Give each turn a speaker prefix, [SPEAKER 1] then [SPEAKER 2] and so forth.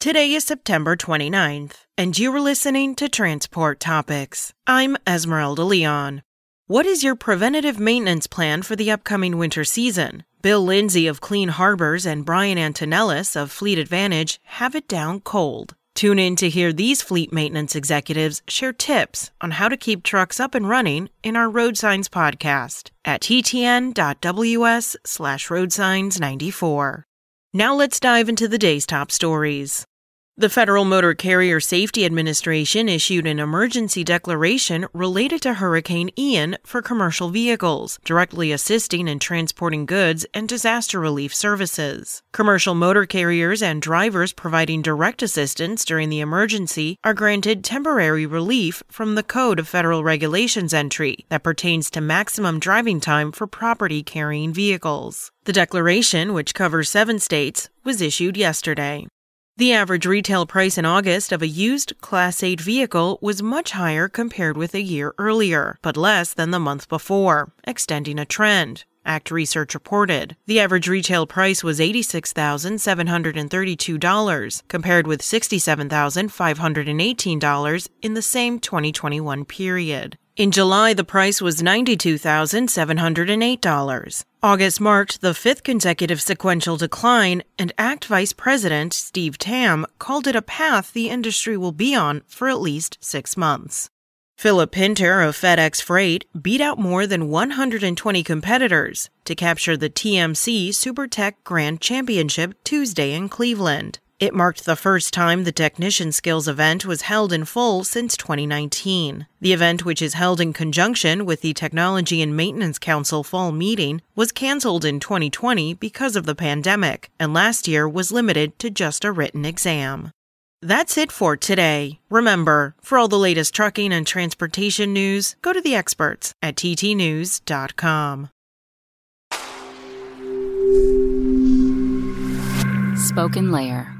[SPEAKER 1] Today is September 29th, and you are listening to Transport Topics. I'm Esmeralda Leon. What is your preventative maintenance plan for the upcoming winter season? Bill Lindsay of Clean Harbors and Brian Antonellis of Fleet Advantage have it down cold. Tune in to hear these fleet maintenance executives share tips on how to keep trucks up and running in our Road Signs podcast at ttn.ws slash roadsigns94. Now let's dive into the day's top stories. The Federal Motor Carrier Safety Administration issued an emergency declaration related to Hurricane Ian for commercial vehicles, directly assisting in transporting goods and disaster relief services. Commercial motor carriers and drivers providing direct assistance during the emergency are granted temporary relief from the Code of Federal Regulations entry that pertains to maximum driving time for property carrying vehicles. The declaration, which covers seven states, was issued yesterday. The average retail price in August of a used Class 8 vehicle was much higher compared with a year earlier, but less than the month before, extending a trend. ACT Research reported. The average retail price was $86,732, compared with $67,518 in the same 2021 period. In July, the price was $92,708. August marked the fifth consecutive sequential decline, and ACT Vice President Steve Tam called it a path the industry will be on for at least six months. Philip Pinter of FedEx Freight beat out more than 120 competitors to capture the TMC SuperTech Grand Championship Tuesday in Cleveland. It marked the first time the Technician Skills event was held in full since 2019. The event, which is held in conjunction with the Technology and Maintenance Council fall meeting, was canceled in 2020 because of the pandemic, and last year was limited to just a written exam. That's it for today. Remember, for all the latest trucking and transportation news, go to the experts at ttnews.com.
[SPEAKER 2] SpokenLayer.